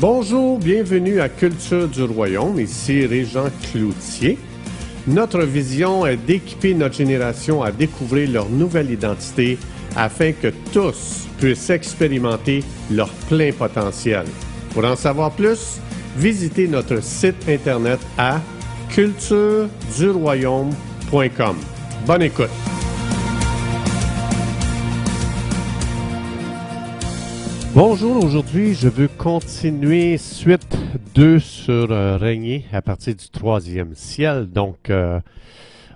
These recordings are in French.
Bonjour, bienvenue à Culture du Royaume. Ici Régent Cloutier. Notre vision est d'équiper notre génération à découvrir leur nouvelle identité afin que tous puissent expérimenter leur plein potentiel. Pour en savoir plus, visitez notre site internet à cultureduroyaume.com. Bonne écoute. Bonjour, aujourd'hui je veux continuer suite 2 sur euh, régner à partir du troisième ciel. Donc euh,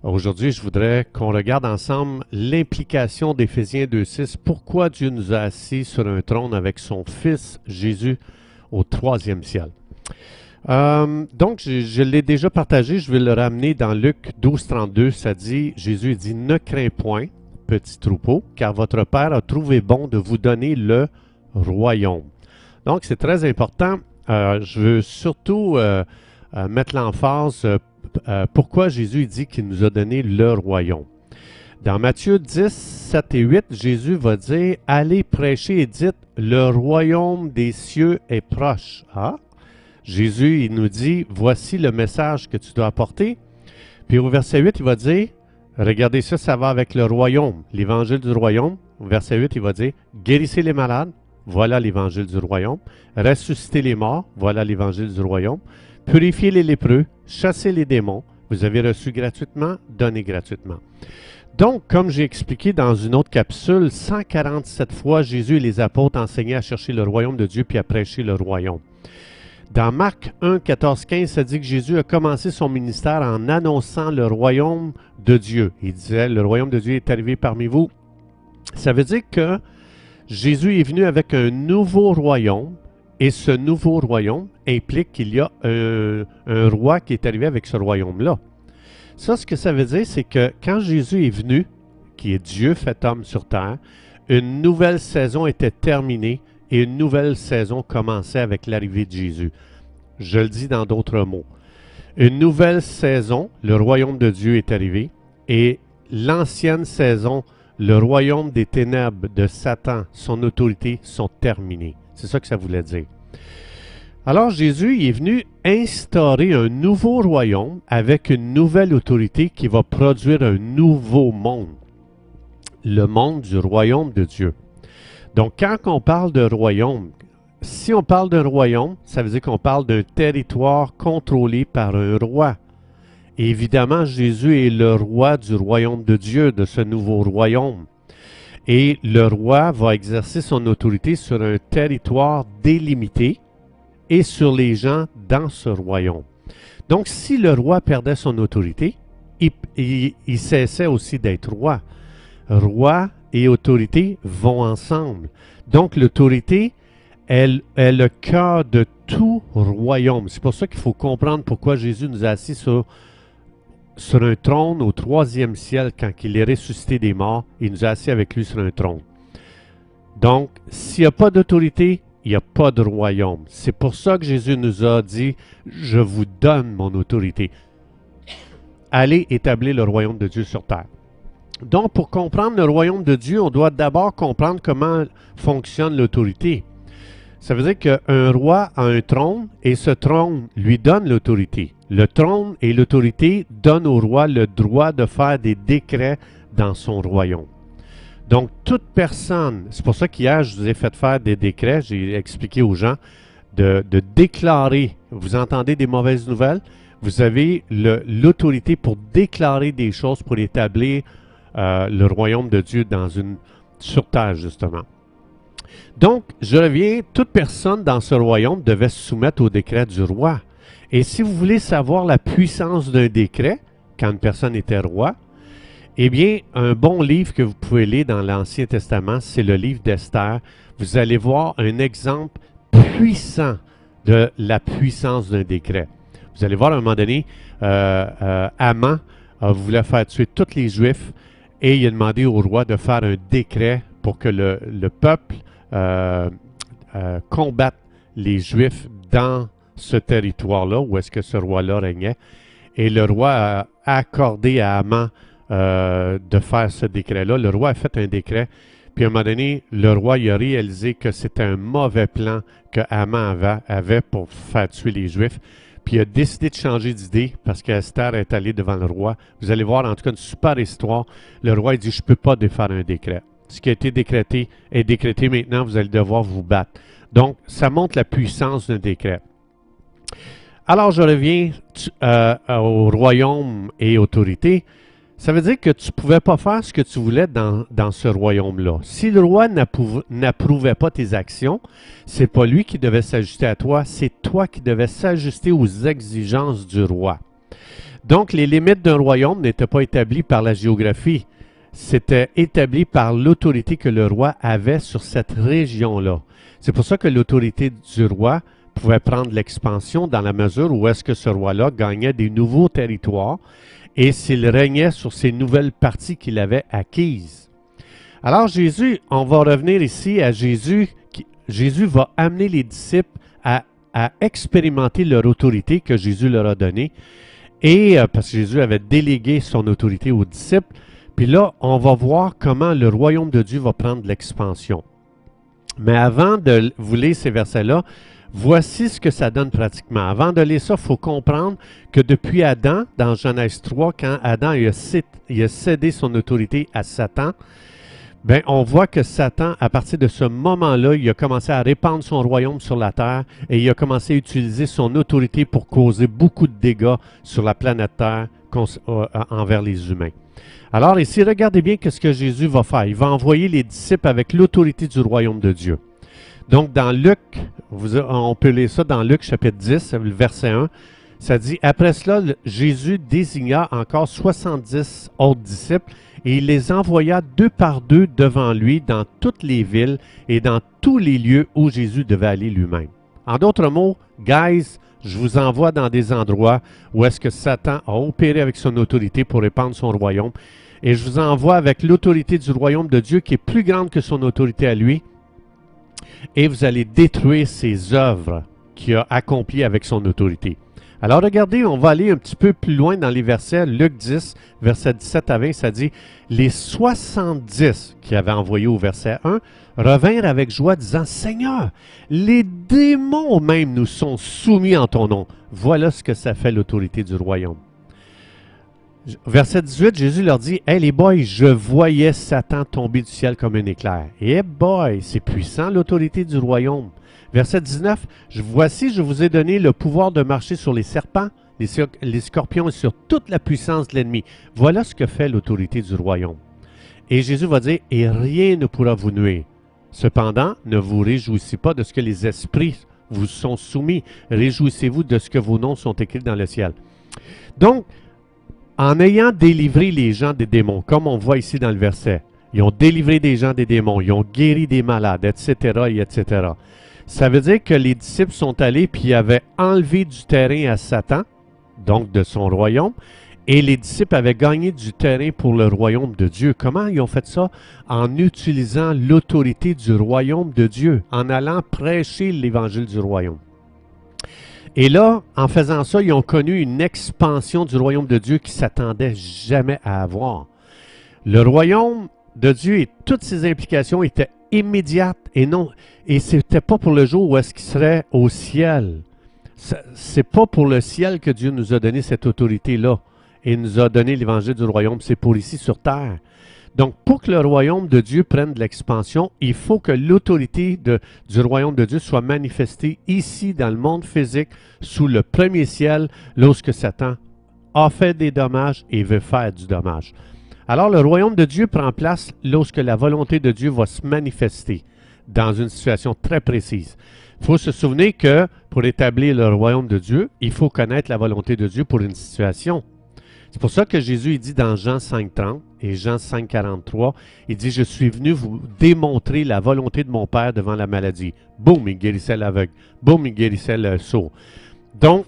aujourd'hui je voudrais qu'on regarde ensemble l'implication d'Éphésiens 2.6. Pourquoi Dieu nous a assis sur un trône avec son Fils Jésus au troisième ciel? Euh, donc je, je l'ai déjà partagé, je vais le ramener dans Luc 12.32. Ça dit, Jésus dit, ne crains point, petit troupeau, car votre Père a trouvé bon de vous donner le royaume. Donc, c'est très important. Euh, je veux surtout euh, euh, mettre l'emphase pourquoi Jésus dit qu'il nous a donné le royaume. Dans Matthieu 10, 7 et 8, Jésus va dire Allez prêcher et dites Le royaume des cieux est proche. Ah Jésus, il nous dit Voici le message que tu dois apporter. Puis au verset 8, il va dire Regardez ça, ça va avec le royaume, l'évangile du royaume. Au verset 8, il va dire Guérissez les malades, voilà l'évangile du royaume. Ressusciter les morts, voilà l'évangile du royaume. Purifier les lépreux, chasser les démons, vous avez reçu gratuitement, donnez gratuitement. Donc, comme j'ai expliqué dans une autre capsule, 147 fois Jésus et les apôtres enseignaient à chercher le royaume de Dieu puis à prêcher le royaume. Dans Marc 1, 14, 15, ça dit que Jésus a commencé son ministère en annonçant le royaume de Dieu. Il disait, le royaume de Dieu est arrivé parmi vous. Ça veut dire que Jésus est venu avec un nouveau royaume et ce nouveau royaume implique qu'il y a un, roi qui est arrivé avec ce royaume-là. Ça, ce que ça veut dire, c'est que quand Jésus est venu, qui est Dieu fait homme sur terre, une nouvelle saison était terminée et une nouvelle saison commençait avec l'arrivée de Jésus. Je le dis dans d'autres mots. Une nouvelle saison, le royaume de Dieu est arrivé et l'ancienne saison, le royaume des ténèbres de Satan, son autorité sont terminés. C'est ça que ça voulait dire. Alors Jésus est venu instaurer un nouveau royaume avec une nouvelle autorité qui va produire un nouveau monde. Le monde du royaume de Dieu. Donc quand on parle de royaume, si on parle d'un royaume, ça veut dire qu'on parle d'un territoire contrôlé par un roi évidemment, Jésus est le roi du royaume de Dieu, de ce nouveau royaume. Et le roi va exercer son autorité sur un territoire délimité et sur les gens dans ce royaume. Donc, si le roi perdait son autorité, il, cessait aussi d'être roi. Roi et autorité vont ensemble. Donc, l'autorité elle est le cœur de tout royaume. C'est pour ça qu'il faut comprendre pourquoi Jésus nous a assis sur sur un trône au troisième ciel quand il est ressuscité des morts. Il nous a assis avec lui sur un trône. Donc, s'il n'y a pas d'autorité, il n'y a pas de royaume. C'est pour ça que Jésus nous a dit, je vous donne mon autorité. Allez établir le royaume de Dieu sur terre. Donc, pour comprendre le royaume de Dieu, on doit d'abord comprendre comment fonctionne l'autorité. Ça veut dire qu'un roi a un trône et ce trône lui donne l'autorité. Le trône et l'autorité donnent au roi le droit de faire des décrets dans son royaume. Donc, toute personne, c'est pour ça qu'hier, je vous ai fait faire des décrets, j'ai expliqué aux gens de, déclarer, vous entendez des mauvaises nouvelles, vous avez l'autorité pour déclarer des choses, pour établir euh, le royaume de Dieu dans une, sur terre, justement. Donc, je reviens, toute personne dans ce royaume devait se soumettre au décret du roi. Et si vous voulez savoir la puissance d'un décret, quand une personne était roi, eh bien, un bon livre que vous pouvez lire dans l'Ancien Testament, c'est le livre d'Esther. Vous allez voir un exemple puissant de la puissance d'un décret. Vous allez voir à un moment donné, euh, euh, Haman voulait faire tuer tous les Juifs et il a demandé au roi de faire un décret pour que le, peuple euh, euh, combatte les Juifs dans ce territoire-là, où est-ce que ce roi-là régnait. Et le roi a accordé à Haman euh, de faire ce décret-là. Le roi a fait un décret, Puis à un moment donné, le roi il a réalisé que c'était un mauvais plan que Haman avait, pour faire tuer les Juifs. Puis il a décidé de changer d'idée parce qu'Esther est allée devant le roi. Vous allez voir en tout cas une super histoire. Le roi dit, je ne peux pas défaire un décret. Ce qui a été décrété est décrété maintenant, vous allez devoir vous battre. Donc, ça montre la puissance d'un décret. Alors, je reviens euh, au royaume et autorité. Ça veut dire que tu ne pouvais pas faire ce que tu voulais dans, dans ce royaume-là. Si le roi n'approuvait pas tes actions, c'est pas lui qui devait s'ajuster à toi, c'est toi qui devais s'ajuster aux exigences du roi. Donc, les limites d'un royaume n'étaient pas établies par la géographie, c'était établi par l'autorité que le roi avait sur cette région-là. C'est pour ça que l'autorité du roi pouvait prendre l'expansion dans la mesure où est-ce que ce roi-là gagnait des nouveaux territoires et s'il régnait sur ces nouvelles parties qu'il avait acquises. Alors Jésus, on va revenir ici à Jésus. Jésus va amener les disciples à, à expérimenter leur autorité que Jésus leur a donnée. Et euh, parce que Jésus avait délégué son autorité aux disciples, puis là, on va voir comment le royaume de Dieu va prendre l'expansion. Mais avant de vous lire ces versets-là, voici ce que ça donne pratiquement. Avant de lire ça, il faut comprendre que depuis Adam, dans Genèse 3, quand Adam a, cédé son autorité à Satan, ben, on voit que Satan, à partir de ce moment-là, il a commencé à répandre son royaume sur la terre et il a commencé à utiliser son autorité pour causer beaucoup de dégâts sur la planète Terre envers les humains. Alors ici, regardez bien ce que Jésus va faire. Il va envoyer les disciples avec l'autorité du royaume de Dieu. Donc dans Luc, on peut lire ça dans Luc chapitre 10, le verset 1. Ça dit, après cela, Jésus désigna encore 70 autres disciples et il les envoya deux par deux devant lui dans toutes les villes et dans tous les lieux où Jésus devait aller lui-même. En d'autres mots, guys, je vous envoie dans des endroits où est-ce que Satan a opéré avec son autorité pour répandre son royaume et je vous envoie avec l'autorité du royaume de Dieu qui est plus grande que son autorité à lui. Et vous allez détruire ses œuvres qu'il a accomplies avec son autorité. Alors regardez, on va aller un petit peu plus loin dans les versets. Luc 10, verset 17 à 20, ça dit, Les 70 qui avaient envoyé au verset 1 revinrent avec joie disant, Seigneur, les démons même nous sont soumis en ton nom. Voilà ce que ça fait l'autorité du royaume. Verset 18, Jésus leur dit Hey les boys, je voyais Satan tomber du ciel comme un éclair. Et hey boy, c'est puissant l'autorité du royaume. Verset 19 Voici, je vous ai donné le pouvoir de marcher sur les serpents, les, les scorpions et sur toute la puissance de l'ennemi. Voilà ce que fait l'autorité du royaume. Et Jésus va dire Et rien ne pourra vous nuire. Cependant, ne vous réjouissez pas de ce que les esprits vous sont soumis. Réjouissez-vous de ce que vos noms sont écrits dans le ciel. Donc, en ayant délivré les gens des démons, comme on voit ici dans le verset, ils ont délivré des gens des démons, ils ont guéri des malades, etc., etc. Ça veut dire que les disciples sont allés puis avaient enlevé du terrain à Satan, donc de son royaume, et les disciples avaient gagné du terrain pour le royaume de Dieu. Comment ils ont fait ça? En utilisant l'autorité du royaume de Dieu, en allant prêcher l'évangile du royaume. Et là, en faisant ça, ils ont connu une expansion du royaume de Dieu qui s'attendait jamais à avoir. Le royaume de Dieu et toutes ses implications étaient immédiates et non, et c'était pas pour le jour où est-ce qu'il serait au ciel. C'est pas pour le ciel que Dieu nous a donné cette autorité-là et nous a donné l'évangile du royaume. C'est pour ici sur terre. Donc, pour que le royaume de Dieu prenne de l'expansion, il faut que l'autorité du royaume de Dieu soit manifestée ici dans le monde physique, sous le premier ciel, lorsque Satan a fait des dommages et veut faire du dommage. Alors, le royaume de Dieu prend place lorsque la volonté de Dieu va se manifester dans une situation très précise. Il faut se souvenir que pour établir le royaume de Dieu, il faut connaître la volonté de Dieu pour une situation. C'est pour ça que Jésus il dit dans Jean 5.30 et Jean 5.43, il dit, je suis venu vous démontrer la volonté de mon Père devant la maladie. Boum, il guérissait l'aveugle. Boum, il guérissait le sourd. Donc,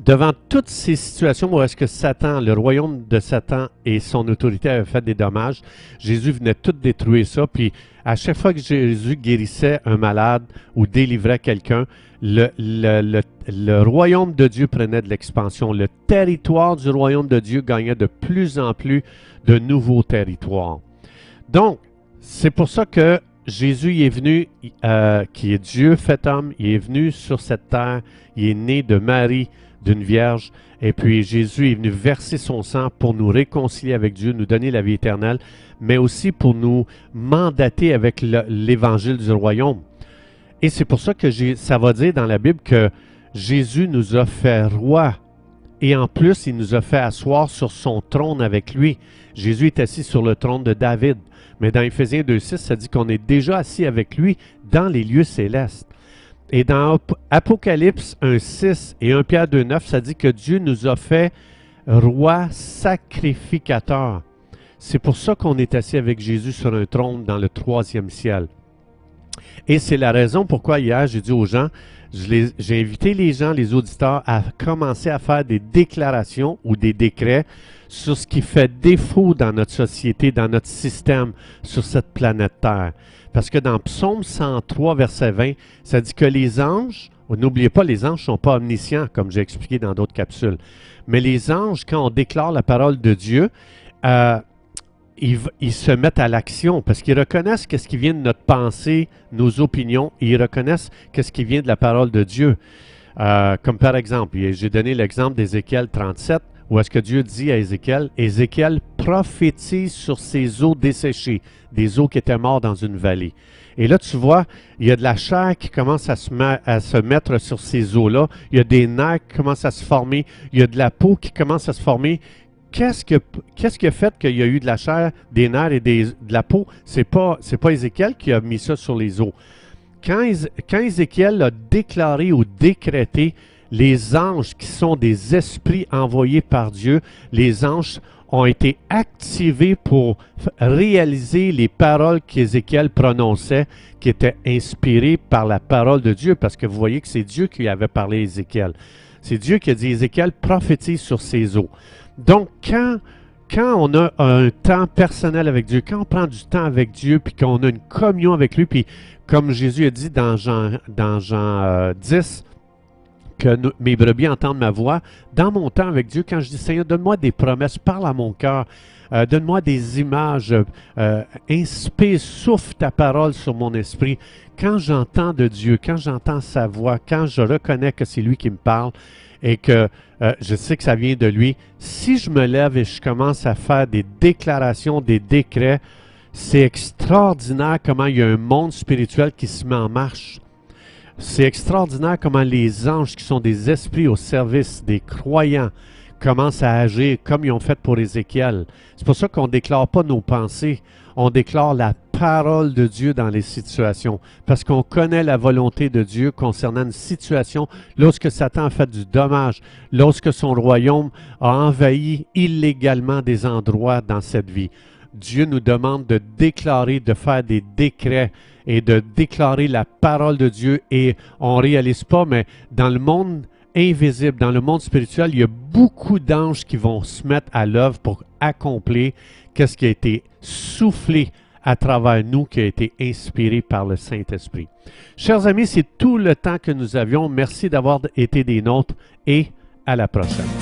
devant toutes ces situations où est-ce que Satan, le royaume de Satan et son autorité avaient fait des dommages, Jésus venait tout détruire ça. Puis à chaque fois que Jésus guérissait un malade ou délivrait quelqu'un, le, royaume de Dieu prenait de l'expansion. Le territoire du royaume de Dieu gagnait de plus en plus de nouveaux territoires. Donc, C'est pour ça que Jésus est venu, euh, qui est Dieu fait homme, il est venu sur cette terre, il est né de Marie, d'une vierge, et puis Jésus est venu verser son sang pour nous réconcilier avec Dieu, nous donner la vie éternelle, mais aussi pour nous mandater avec l'évangile du royaume. Et c'est pour ça que ça va dire dans la Bible que Jésus nous a fait roi. Et en plus, il nous a fait asseoir sur son trône avec lui. Jésus est assis sur le trône de David. Mais dans Éphésiens 2.6, ça dit qu'on est déjà assis avec lui dans les lieux célestes. Et dans Apocalypse 1.6 et 1 Pierre 2.9, ça dit que Dieu nous a fait roi sacrificateur. C'est pour ça qu'on est assis avec Jésus sur un trône dans le troisième ciel. Et c'est la raison pourquoi hier, j'ai dit aux gens, j'ai invité les gens, les auditeurs, à commencer à faire des déclarations ou des décrets sur ce qui fait défaut dans notre société, dans notre système, sur cette planète Terre. Parce que dans Psaume 103, verset 20, ça dit que les anges, n'oubliez pas, les anges ne sont pas omniscients, comme j'ai expliqué dans d'autres capsules, mais les anges, quand on déclare la parole de Dieu, euh, ils, se mettent à l'action parce qu'ils reconnaissent qu'est-ce qui vient de notre pensée, nos opinions, et ils reconnaissent qu'est-ce qui vient de la parole de Dieu. Euh, comme par exemple, j'ai donné l'exemple d'Ézéchiel 37, où est-ce que Dieu dit à Ézéchiel, Ézéchiel prophétise sur ces eaux desséchées, des eaux qui étaient mortes dans une vallée. Et là, tu vois, il y a de la chair qui commence à se, à se mettre sur ces eaux-là. Il y a des nerfs qui commencent à se former. Il y a de la peau qui commence à se former qu'est-ce qui a fait qu'il y a eu de la chair, des nerfs et de la peau? C'est pas, pas Ézéchiel qui a mis ça sur les os. Quand, quand Ézéchiel a déclaré ou décrété les anges qui sont des esprits envoyés par Dieu, les anges ont été activés pour réaliser les paroles qu'Ézéchiel prononçait, qui étaient inspirées par la parole de Dieu, parce que vous voyez que c'est Dieu qui avait parlé à Ézéchiel. C'est Dieu qui a dit, Ézéchiel prophétise sur ses eaux. Donc, quand, on a un temps personnel avec Dieu, quand on prend du temps avec Dieu, puis qu'on a une communion avec lui, puis comme Jésus a dit dans Jean, dans Jean 10, euh, que mes brebis entendent ma voix, dans mon temps avec Dieu, quand je dis Seigneur, donne-moi des promesses, parle à mon cœur, euh, donne-moi des images, euh, inspire, souffle ta parole sur mon esprit. Quand j'entends de Dieu, quand j'entends sa voix, quand je reconnais que c'est lui qui me parle, et que euh, je sais que ça vient de lui, si je me lève et je commence à faire des déclarations, des décrets, c'est extraordinaire comment il y a un monde spirituel qui se met en marche. C'est extraordinaire comment les anges qui sont des esprits au service des croyants commencent à agir comme ils ont fait pour Ézéchiel. C'est pour ça qu'on ne déclare pas nos pensées, on déclare la parole de Dieu dans les situations, parce qu'on connaît la volonté de Dieu concernant une situation lorsque Satan a fait du dommage, lorsque son royaume a envahi illégalement des endroits dans cette vie. Dieu nous demande de déclarer, de faire des décrets et de déclarer la parole de Dieu et on ne réalise pas, mais dans le monde invisible, dans le monde spirituel, il y a beaucoup d'anges qui vont se mettre à l'œuvre pour accomplir ce qui a été soufflé à travers nous qui a été inspiré par le Saint-Esprit. Chers amis, c'est tout le temps que nous avions. Merci d'avoir été des nôtres et à la prochaine.